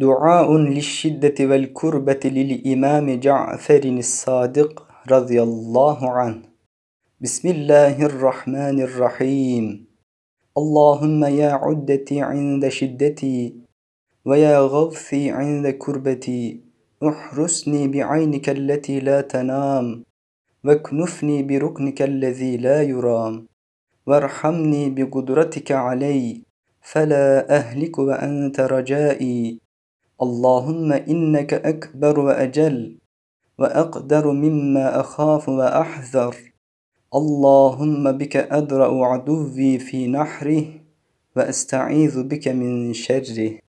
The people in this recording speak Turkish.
Duaun lişşiddeti vel kurbeti lil imami Ca'ferin sadık radıyallahu anh. Bismillahirrahmanirrahim. Allahümme ya uddeti inde şiddeti ve ya gavfi inde kurbeti. Uhrusni bi aynikelleti la tenam ve knufni bi ruknikellezi la yuram. وارحمني بقدرتك علي فلا أهلك وأنت رجائي اللهم إنك أكبر وأجل وأقدر مما أخاف وأحذر اللهم بك أدرأ عدوي في نحره وأستعيذ بك من شره